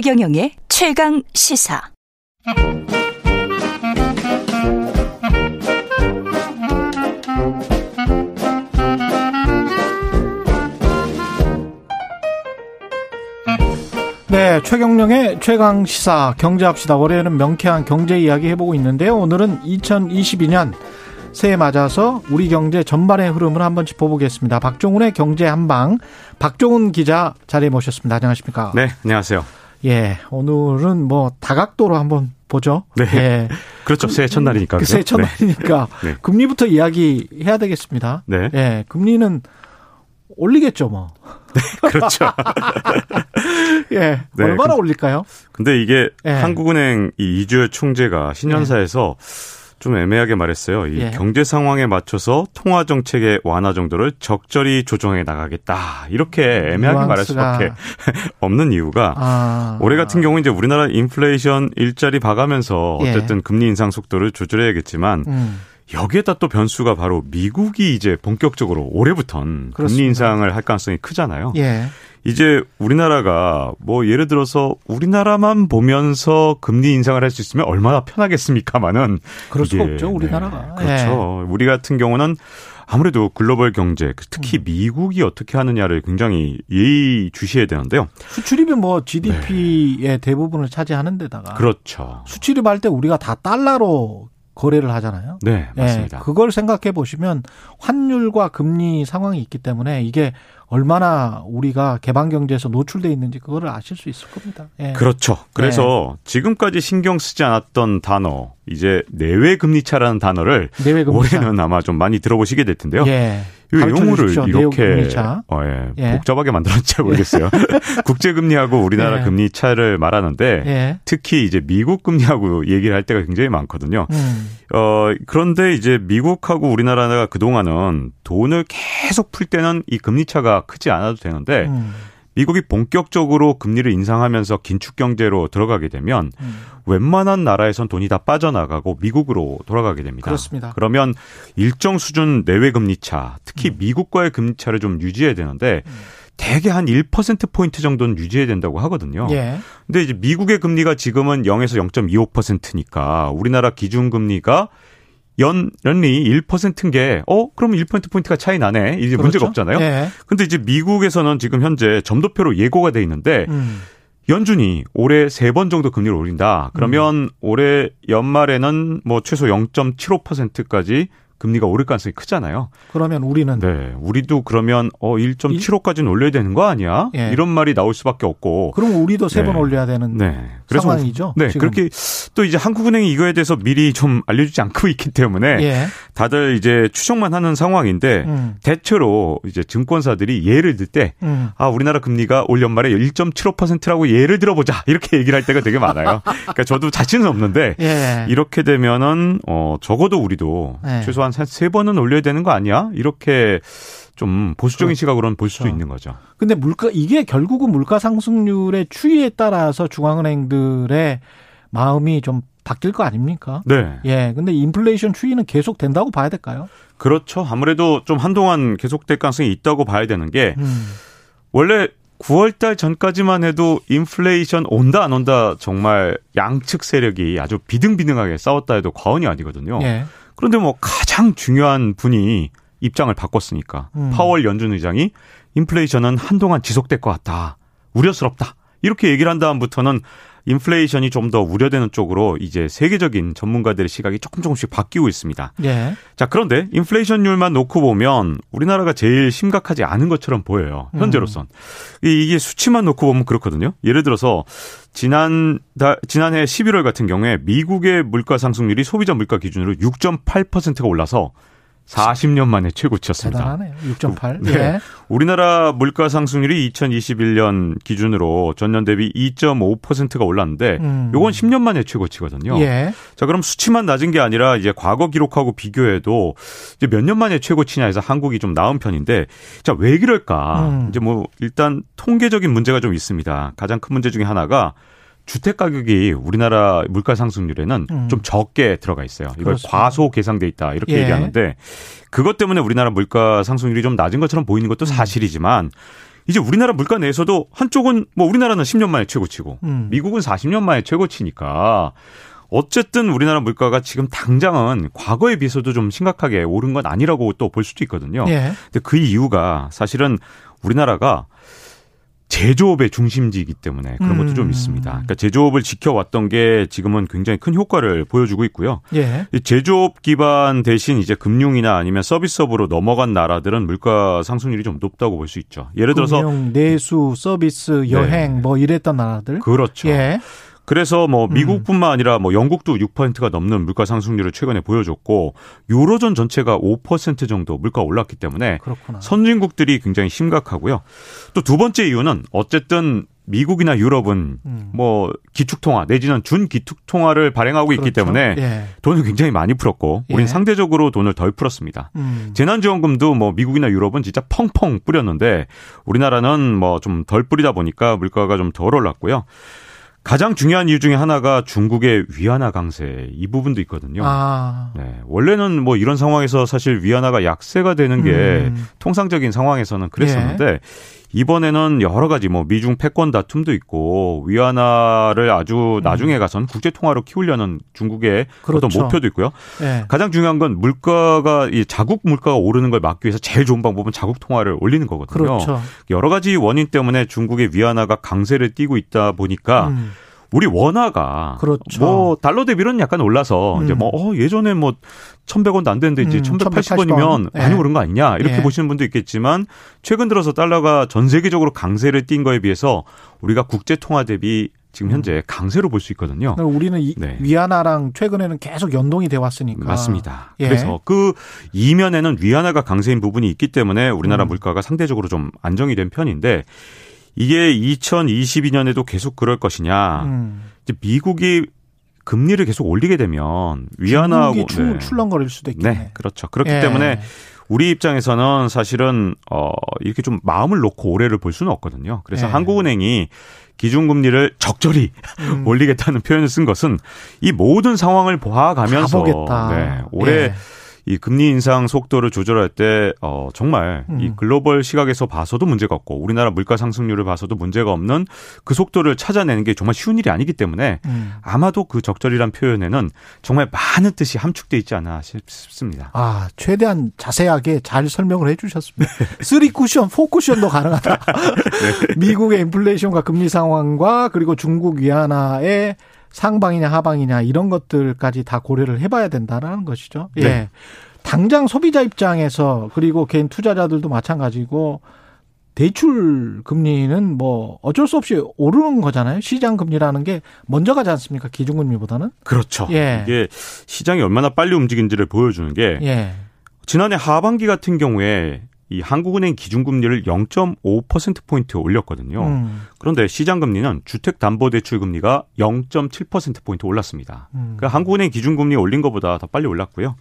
최경영의 최강 시사. 네, 최경령의 최강 시사 경제합시다. 월요일은 명쾌한 경제 이야기 해보고 있는데요. 오늘은 2022년 새해 맞아서 우리 경제 전반의 흐름을 한번 짚어보겠습니다. 박종훈의 경제 한방 박종훈 기자 자리에 모셨습니다. 안녕하십니까? 네, 안녕하세요. 예, 오늘은 뭐 다각도로 한번 보죠. 네. 예. 그렇죠. 새해 첫날이니까. 그 새해 첫날이니까 네. 금리부터 이야기 해야 되겠습니다. 네. 예, 금리는 올리겠죠, 뭐. 그렇죠. 예. 네, 얼마나 그- 올릴까요? 근데 이게 예. 한국은행 이 이주열 총재가 신년사에서 좀 애매하게 말했어요. 이 예. 경제 상황에 맞춰서 통화 정책의 완화 정도를 적절히 조정해 나가겠다. 이렇게 애매하게 말할 수밖에 없는 이유가 아. 올해 같은 경우 이제 우리나라 인플레이션 일자리 봐가면서 예. 어쨌든 금리 인상 속도를 조절해야겠지만 음. 여기에다 또 변수가 바로 미국이 이제 본격적으로 올해부턴 그렇습니다. 금리 인상을 할 가능성이 크잖아요. 예. 이제 우리나라가 뭐 예를 들어서 우리나라만 보면서 금리 인상을 할 수 있으면 얼마나 편하겠습니까마는 그럴 수가 이게, 없죠, 우리나라가. 네, 그렇죠. 우리 같은 경우는 아무래도 글로벌 경제, 음. 특히 미국이 어떻게 하느냐를 굉장히 예의 주시해야 되는데요. 수출입이 뭐 GDP의 대부분을 차지하는 데다가 그렇죠. 수출입할 때 우리가 다 달러로 거래를 하잖아요. 네, 맞습니다. 예, 그걸 생각해 보시면 환율과 금리 상황이 있기 때문에 이게 얼마나 우리가 개방 경제에서 노출돼 있는지 그거를 아실 수 있을 겁니다. 예. 그렇죠. 그래서 네. 지금까지 신경 쓰지 않았던 단어, 이제 내외 금리 차라는 단어를 내외 금리 차. 올해는 아마 좀 많이 들어보시게 될 텐데요. 예. 이 용어를 주십시오. 이렇게. 어, 예, 예. 복잡하게 만들었는지 잘 모르겠어요. 국제 금리하고 우리나라 예. 금리 차를 말하는데 예. 특히 이제 미국 금리하고 얘기를 할 때가 굉장히 많거든요. 음. 어, 그런데 이제 미국하고 우리나라가 그동안은 돈을 계속 풀 때는 이 금리 차가 크지 않아도 되는데 음. 미국이 본격적으로 금리를 인상하면서 긴축 경제로 들어가게 되면 음. 웬만한 나라에선 돈이 다 빠져나가고 미국으로 돌아가게 됩니다. 그렇습니다. 그러면 일정 수준 내외 금리 차, 특히 미국과의 금리 차를 좀 유지해야 되는데 대개 한 1% 포인트 정도는 유지해야 된다고 하거든요. 예. 근데 이제 미국의 금리가 지금은 0에서 0.25%니까 우리나라 기준 금리가 연 연리 1%인 게 어, 그러면 1% 포인트가 차이 나네. 이제 문제가 그렇죠? 없잖아요. 예. 근데 이제 미국에서는 지금 현재 점도표로 예고가 돼 있는데 음. 연준이 올해 세 번 정도 금리를 올린다. 그러면 올해 연말에는 뭐 최소 0.75%까지 금리가 오를 가능성이 크잖아요. 그러면 우리는 네. 우리도 그러면 어 1.75까지는 올려야 되는 거 아니야? 예. 이런 말이 나올 수밖에 없고. 그럼 우리도 세번 네. 올려야 되는 네. 그래서 상황이죠. 네, 지금. 그렇게 또 이제 한국은행이 이거에 대해서 미리 좀 알려주지 않고 있기 때문에 예. 다들 이제 추정만 하는 상황인데 음. 대체로 이제 증권사들이 예를 들때 음. 아, 우리나라 금리가 올 연말에 1.75%라고 예를 들어보자. 이렇게 얘기를 할 때가 되게 많아요. 그러니까 저도 자신은 없는데 예. 이렇게 되면은 어 적어도 우리도 네. 최소한 한 세 번은 올려야 되는 거 아니야? 이렇게 좀 보수적인 그렇죠. 시각으로는 볼 수도 그렇죠. 있는 거죠. 근데 물가 이게 결국은 물가 상승률의 추이에 따라서 중앙은행들의 마음이 좀 바뀔 거 아닙니까? 네. 예. 근데 인플레이션 추이는 계속 된다고 봐야 될까요? 그렇죠. 아무래도 좀 한동안 계속될 가능성이 있다고 봐야 되는 게 음. 원래 9월 달 전까지만 해도 인플레이션 온다 안 온다 정말 양측 세력이 아주 비등비등하게 싸웠다 해도 과언이 아니거든요. 예. 그런데 뭐 가장 중요한 분이 입장을 바꿨으니까 음. 파월 연준 의장이 인플레이션은 한동안 지속될 것 같다. 우려스럽다. 이렇게 얘기를 한 다음부터는 인플레이션이 좀 더 우려되는 쪽으로 이제 세계적인 전문가들의 시각이 조금 조금씩 바뀌고 있습니다. 예. 자, 그런데 인플레이션율만 놓고 보면 우리나라가 제일 심각하지 않은 것처럼 보여요. 현재로선. 이- 이게 수치만 놓고 보면 그렇거든요. 예를 들어서 지난 달- 지난해 11월 같은 경우에 미국의 물가 상승률이 소비자 물가 기준으로 6.8%가 올라서 40년 만에 최고치였습니다. 대단하네요. 6.8. 네. 예. 우리나라 물가 상승률이 2021년 기준으로 전년 대비 2.5%가 올랐는데 음. 요건 10년 만에 최고치거든요. 예. 자, 그럼 수치만 낮은 게 아니라 이제 과거 기록하고 비교해도 이제 몇 년 만에 최고치냐 해서 한국이 좀 나은 편인데 자, 왜 그럴까? 음. 이제 뭐 일단 통계적인 문제가 좀 있습니다. 가장 큰 문제 중에 하나가 주택 가격이 우리나라 물가 상승률에는 음. 좀 적게 들어가 있어요. 이걸 그렇습니다. 과소 계상돼 있다 이렇게 예. 얘기하는데 그것 때문에 우리나라 물가 상승률이 좀 낮은 것처럼 보이는 것도 사실이지만 이제 우리나라 물가 내에서도 한쪽은 뭐 우리나라는 10년 만에 최고치고 음. 미국은 40년 만에 최고치니까 어쨌든 우리나라 물가가 지금 당장은 과거에 비해서도 좀 심각하게 오른 건 아니라고 또 볼 수도 있거든요. 예. 근데 그 이유가 사실은 우리나라가 제조업의 중심지이기 때문에 그런 것도 좀 음. 있습니다. 그러니까 제조업을 지켜왔던 게 지금은 굉장히 큰 효과를 보여주고 있고요. 예. 이 제조업 기반 대신 이제 금융이나 아니면 서비스업으로 넘어간 나라들은 물가 상승률이 좀 높다고 볼 수 있죠. 예를 들어서 금융, 내수, 서비스, 여행 네. 뭐 이랬던 나라들. 그렇죠. 예. 그래서 뭐 음. 미국뿐만 아니라 뭐 영국도 6%가 넘는 물가 상승률을 최근에 보여줬고 유로존 전체가 5% 정도 물가 올랐기 때문에 그렇구나. 선진국들이 굉장히 심각하고요. 또 두 번째 이유는 어쨌든 미국이나 유럽은 음. 뭐 기축통화 내지는 준기축통화를 발행하고 있기 그렇죠. 때문에 예. 돈을 굉장히 많이 풀었고 우린 예. 상대적으로 돈을 덜 풀었습니다. 음. 재난지원금도 뭐 미국이나 유럽은 진짜 펑펑 뿌렸는데 우리나라는 뭐 좀 덜 뿌리다 보니까 물가가 좀 덜 올랐고요. 가장 중요한 이유 중에 하나가 중국의 위안화 강세 이 부분도 있거든요. 아. 네, 원래는 뭐 이런 상황에서 사실 위안화가 약세가 되는 게 음. 통상적인 상황에서는 그랬었는데 이번에는 여러 가지 뭐 미중 패권 다툼도 있고 위안화를 아주 나중에 가선 국제 통화로 키우려는 중국의 음. 그렇죠. 어떤 목표도 있고요. 예. 가장 중요한 건 물가가 이 자국 물가가 오르는 걸 막기 위해서 제일 좋은 방법은 자국 통화를 올리는 거거든요. 그렇죠. 여러 가지 원인 때문에 중국의 위안화가 강세를 띠고 있다 보니까 음. 우리 원화가 그렇죠. 뭐 달러 대비로는 약간 올라서 음. 이제 뭐 어, 예전에 뭐 1,100원도 안 되는데 이제 음, 1,180원이면 1180원. 많이 예. 오른 거 아니냐 이렇게 예. 보시는 분도 있겠지만 최근 들어서 달러가 전 세계적으로 강세를 띈 거에 비해서 우리가 국제 통화 대비 지금 현재 강세로 볼 수 있거든요. 그러니까 우리는 이, 네. 위안화랑 최근에는 계속 연동이 돼 왔으니까. 맞습니다. 예. 그래서 그 이면에는 위안화가 강세인 부분이 있기 때문에 우리나라 음. 물가가 상대적으로 좀 안정이 된 편인데 이게 2022년에도 계속 그럴 것이냐. 음. 미국이 금리를 계속 올리게 되면 위안화하고 네. 출렁거릴 수도 있겠네. 네, 그렇죠. 그렇기 예. 때문에 우리 입장에서는 사실은 어 이렇게 좀 마음을 놓고 올해를 볼 수는 없거든요. 그래서 예. 한국은행이 기준금리를 적절히 음. 올리겠다는 표현을 쓴 것은 이 모든 상황을 가보겠다. 네, 올해 예. 이 금리 인상 속도를 조절할 때 어, 정말 이 음. 글로벌 시각에서 봐서도 문제가 없고 우리나라 물가 상승률을 봐서도 문제가 없는 그 속도를 찾아내는 게 정말 쉬운 일이 아니기 때문에 음. 아마도 그 적절이란 표현에는 정말 많은 뜻이 함축돼 있지 않나 싶습니다. 아, 최대한 자세하게 잘 설명을 해 주셨습니다. three 쿠션, four 쿠션도 가능하다. 네. 미국의 인플레이션과 금리 상황과 그리고 중국 위안화의 상방이냐 하방이냐 이런 것들까지 다 고려를 해봐야 된다는 것이죠. 예. 네. 당장 소비자 입장에서 그리고 개인 투자자들도 마찬가지고 대출 금리는 뭐 어쩔 수 없이 오르는 거잖아요. 시장 금리라는 게 먼저 가지 않습니까? 기준금리보다는. 그렇죠. 예. 이게 시장이 얼마나 빨리 움직인지를 보여주는 게 예. 지난해 하반기 같은 경우에 이 한국은행 기준금리를 0.5%포인트 올렸거든요. 음. 그런데 시장금리는 주택담보대출금리가 0.7%포인트 올랐습니다. 음. 그러니까 한국은행 기준금리 올린 것보다 더 빨리 올랐고요.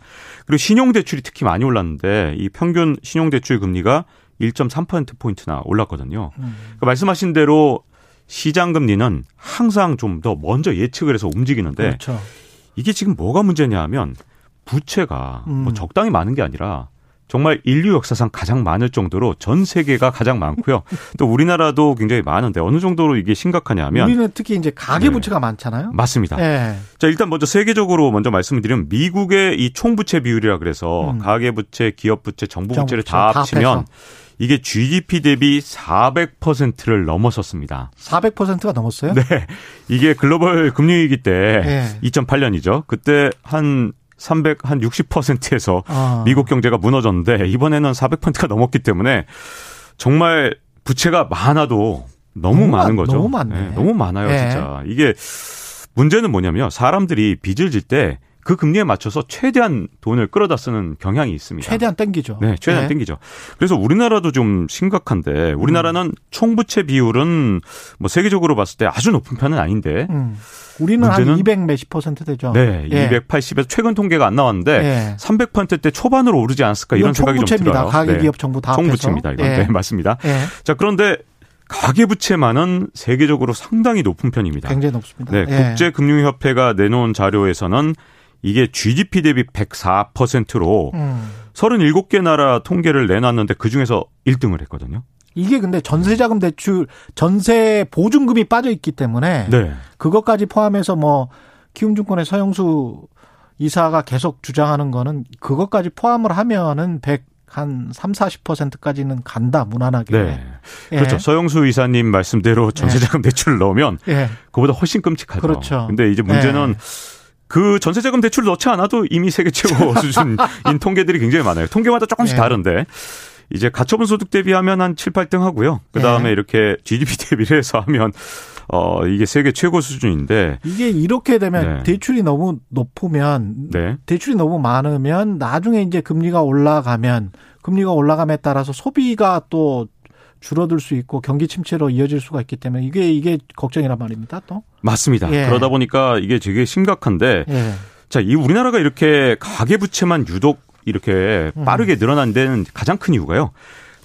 그리고 신용대출이 특히 많이 올랐는데 이 평균 신용대출 금리가 1.3%포인트나 올랐거든요. 음. 그러니까 말씀하신 대로 시장금리는 항상 좀 더 먼저 예측을 해서 움직이는데 그렇죠. 이게 지금 뭐가 문제냐 하면 부채가 음. 뭐 적당히 많은 게 아니라 정말 인류 역사상 가장 많을 정도로 전 세계가 가장 많고요. 또 우리나라도 굉장히 많은데 어느 정도로 이게 심각하냐면 우리는 특히 이제 가계 네. 부채가 많잖아요. 맞습니다. 예. 자, 일단 먼저 세계적으로 먼저 말씀을 드리면 미국의 이 총부채 비율이라 그래서 음. 가계 부채, 기업 부채, 정부 부채를 정부채 다 다 합치면. 이게 GDP 대비 400%를 넘어섰습니다. 400%가 넘었어요? 네. 이게 글로벌 금융위기 때 예. 2008년이죠. 그때 한 300, 한 60%에서 아. 미국 경제가 무너졌는데 이번에는 400%가 넘었기 때문에 정말 부채가 많아도 너무, 너무 많은 많- 거죠. 너무 많네. 너무 많아요, 예. 진짜. 이게 문제는 뭐냐면 사람들이 빚을 질 때 그 금리에 맞춰서 최대한 돈을 끌어다 쓰는 경향이 있습니다. 최대한 땡기죠. 네, 최대한 예. 땡기죠. 그래서 우리나라도 좀 심각한데 우리나라는 음. 총부채 비율은 뭐 세계적으로 봤을 때 아주 높은 편은 아닌데 음. 우리는 한 문제는 200 몇십 퍼센트 되죠. 네, 예. 280에서 최근 통계가 안 나왔는데 예. 300%대 초반으로 오르지 않았을까 이런 생각이 좀 총부채입니다. 들어요. 가계 네. 기업 정부 다. 총부채입니다. 이건 예. 네, 맞습니다. 예. 자, 그런데 가계부채만은 세계적으로 상당히 높은 편입니다. 굉장히 높습니다. 네, 예. 국제금융협회가 내놓은 자료에서는 이게 GDP 대비 104%로 음. 37개 나라 통계를 내놨는데 그 중에서 1등을 했거든요. 이게 근데 전세자금 대출, 전세 보증금이 빠져 있기 때문에 네. 그것까지 포함해서 뭐 키움증권의 서영수 이사가 계속 주장하는 거는 그것까지 포함을 하면은 100, 한 3, 40%까지는 간다, 무난하게. 네. 예. 그렇죠. 서영수 이사님 말씀대로 전세자금 대출을 넣으면 예. 그보다 훨씬 끔찍하죠. 그렇죠. 근데 이제 문제는 예. 그 전세자금 대출 넣지 않아도 이미 세계 최고 수준인 통계들이 굉장히 많아요. 통계마다 조금씩 예. 다른데 이제 가처분 소득 대비하면 한 7, 8등 하고요. 그 다음에 예. 이렇게 GDP 대비를 해서 하면 어 이게 세계 최고 수준인데 이게 이렇게 되면 네. 대출이 너무 높으면 네. 대출이 너무 많으면 나중에 이제 금리가 올라가면 금리가 올라감에 따라서 소비가 또 줄어들 수 있고 경기 침체로 이어질 수가 있기 때문에 이게 이게 걱정이란 말입니다. 또. 맞습니다. 예. 그러다 보니까 이게 되게 심각한데 예. 자, 이 우리나라가 이렇게 가계 부채만 유독 이렇게 음. 빠르게 늘어난 데는 가장 큰 이유가요.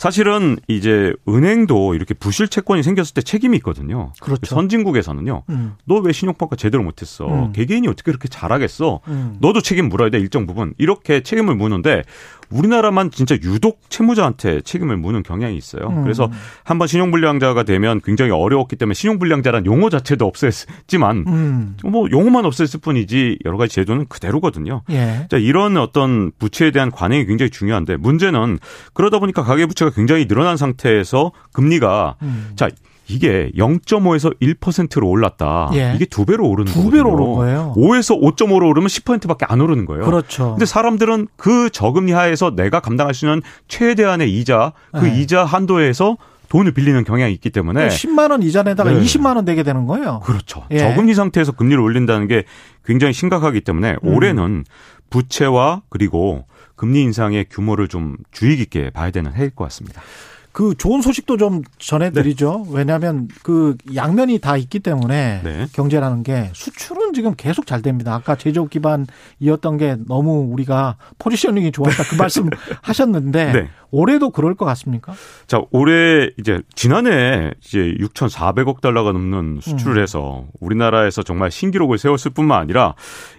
사실은 이제 은행도 이렇게 부실 채권이 생겼을 때 책임이 있거든요. 그렇죠. 선진국에서는요. 음. 너왜 신용평가 제대로 못했어? 음. 개개인이 어떻게 그렇게 잘하겠어? 음. 너도 책임 물어야 돼 일정 부분 이렇게 책임을 무는데 우리나라만 진짜 유독 채무자한테 책임을 무는 경향이 있어요. 음. 그래서 한번 신용불량자가 되면 굉장히 어려웠기 때문에 신용불량자란 용어 자체도 없앴지만 음. 뭐 용어만 없앴을 뿐이지 여러 가지 제도는 그대로거든요. 예. 자, 이런 어떤 부채에 대한 관행이 굉장히 중요한데 문제는 그러다 보니까 가계 부채가 굉장히 늘어난 상태에서 금리가 음. 자 이게 0.5에서 1%로 올랐다. 예. 이게 두 배로 오르는 두 거거든요. 배로 오른 거예요. 5에서 5.5로 오르면 10%밖에 안 오르는 거예요. 그렇죠. 근데 사람들은 그 저금리 하에서 내가 감당할 수 있는 최대한의 이자, 그 네. 이자 한도에서 돈을 빌리는 경향이 있기 때문에 10만 원 이자 내다가 네. 20만 원 내게 되는 거예요. 그렇죠. 예. 저금리 상태에서 금리를 올린다는 게 굉장히 심각하기 때문에 음. 올해는 부채와 그리고 금리 인상의 규모를 좀 주의 깊게 봐야 되는 해일 것 같습니다. 그 좋은 소식도 좀 전해드리죠. 왜냐하면 그 양면이 다 있기 때문에 네. 경제라는 게 수출은 지금 계속 잘 됩니다. 아까 제조업 기반이었던 게 너무 우리가 포지셔닝이 좋았다 그 말씀 하셨는데 네. 올해도 그럴 것 같습니까? 자, 올해 이제 지난해 이제 6,400억 달러가 넘는 수출을 음. 해서 우리나라에서 정말 신기록을 세웠을 뿐만 아니라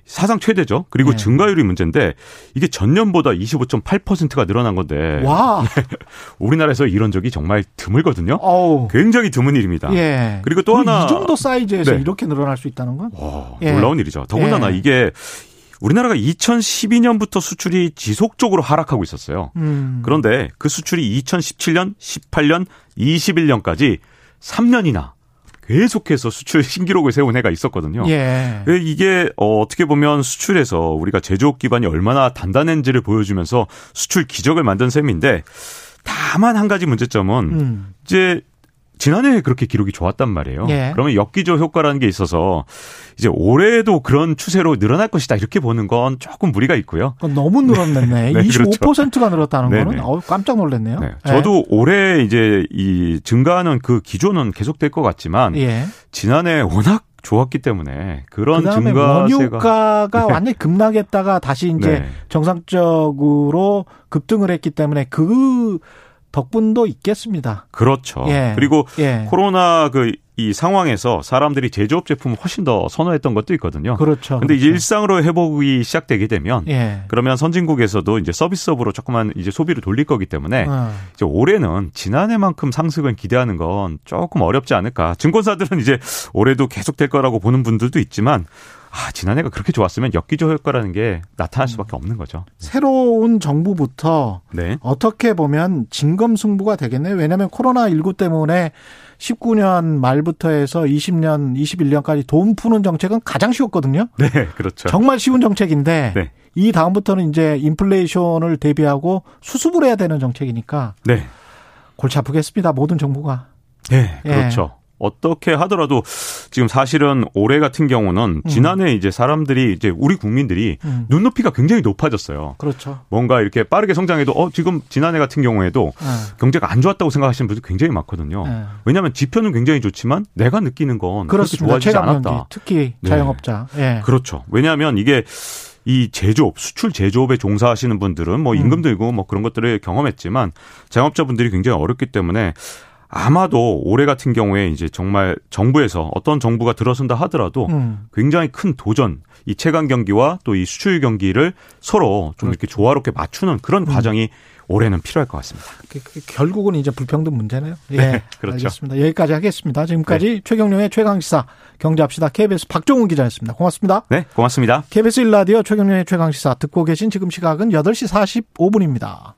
사상 최대죠. 그리고 네. 증가율이 문제인데 이게 전년보다 25.8%가 늘어난 건데 와, 우리나라에서 이런 적이 정말 드물거든요. 어우, 굉장히 드문 일입니다. 예. 그리고 또그 하나 이 정도 사이즈에서 네. 이렇게 늘어날 수 있다는 건 와, 예. 놀라운 일이죠. 더군다나 예. 이게 우리나라가 2012년부터 수출이 지속적으로 하락하고 있었어요. 음. 그런데 그 수출이 2017년, 18년, 21년까지 3년이나 계속해서 수출 신기록을 세운 해가 있었거든요. 예. 왜 이게 어, 어떻게 보면 수출에서 우리가 제조업 기반이 얼마나 단단한지를 보여주면서 수출 기적을 만든 셈인데 다만 한 가지 문제점은 음. 이제 지난해에 그렇게 기록이 좋았단 말이에요. 예. 그러면 역기조 효과라는 게 있어서 이제 올해도 그런 추세로 늘어날 것이다 이렇게 보는 건 조금 무리가 있고요. 너무 늘었네. 네, 그렇죠. 25%가 늘었다는 네네. 거는 어우, 깜짝 놀랐네요. 네. 저도 올해 이제 이 증가하는 그 기조는 계속될 것 같지만 예. 지난해 워낙 좋았기 때문에 그런 증가세가 원유가가 네. 완전히 급락했다가 다시 이제 네. 정상적으로 급등을 했기 때문에 그 덕분도 있겠습니다. 그렇죠. 예. 그리고 예. 코로나 그 이 상황에서 사람들이 제조업 제품을 훨씬 더 선호했던 것도 있거든요. 그렇죠. 근데 그렇죠. 일상으로 회복이 시작되게 되면 예. 그러면 선진국에서도 이제 서비스업으로 조금만 이제 소비를 돌릴 거기 때문에 어. 이제 올해는 지난해만큼 상승을 기대하는 건 조금 어렵지 않을까. 증권사들은 이제 올해도 계속 될 거라고 보는 분들도 있지만 아, 지난해가 그렇게 좋았으면 역기조 효과라는 게 나타날 수밖에 없는 거죠. 새로운 정부부터 네. 어떻게 보면 진검승부가 되겠네요. 왜냐하면 코로나 19 때문에 19년 말부터 해서 20년, 21년까지 돈 푸는 정책은 가장 쉬웠거든요. 네, 그렇죠. 정말 쉬운 정책인데 네. 이 다음부터는 이제 인플레이션을 대비하고 수습을 해야 되는 정책이니까 네. 골치 아프겠습니다. 모든 정부가. 네, 예. 그렇죠. 어떻게 하더라도 지금 사실은 올해 같은 경우는 지난해 이제 사람들이 이제 우리 국민들이 음. 눈높이가 굉장히 높아졌어요. 그렇죠. 뭔가 이렇게 빠르게 성장해도 어 지금 지난해 같은 경우에도 예. 경제가 안 좋았다고 생각하시는 분들 굉장히 많거든요. 예. 왜냐하면 지표는 굉장히 좋지만 내가 느끼는 건 그렇게. 좋아지지 않았다. 특히 네. 자영업자. 예. 그렇죠. 왜냐하면 이게 이 제조업, 수출 제조업에 종사하시는 분들은 뭐 임금 음. 들고 뭐 그런 것들을 경험했지만 자영업자분들이 굉장히 어렵기 때문에 아마도 올해 같은 경우에 이제 정말 정부에서 어떤 정부가 들어선다 하더라도 음. 굉장히 큰 도전, 이 채광 경기와 또 이 수출 경기를 서로 좀 이렇게 조화롭게 맞추는 그런 과정이 올해는 필요할 것 같습니다. 그- 그- 결국은 이제 불평등 문제네요. 예. 네, 그렇죠. 알겠습니다. 여기까지 하겠습니다. 지금까지 최경룡의 최강시사 경제합시다. KBS 박종훈 기자였습니다. 고맙습니다. 네, 고맙습니다. KBS 1라디오 최경룡의 최강시사 듣고 계신 지금 시각은 8시 45분입니다.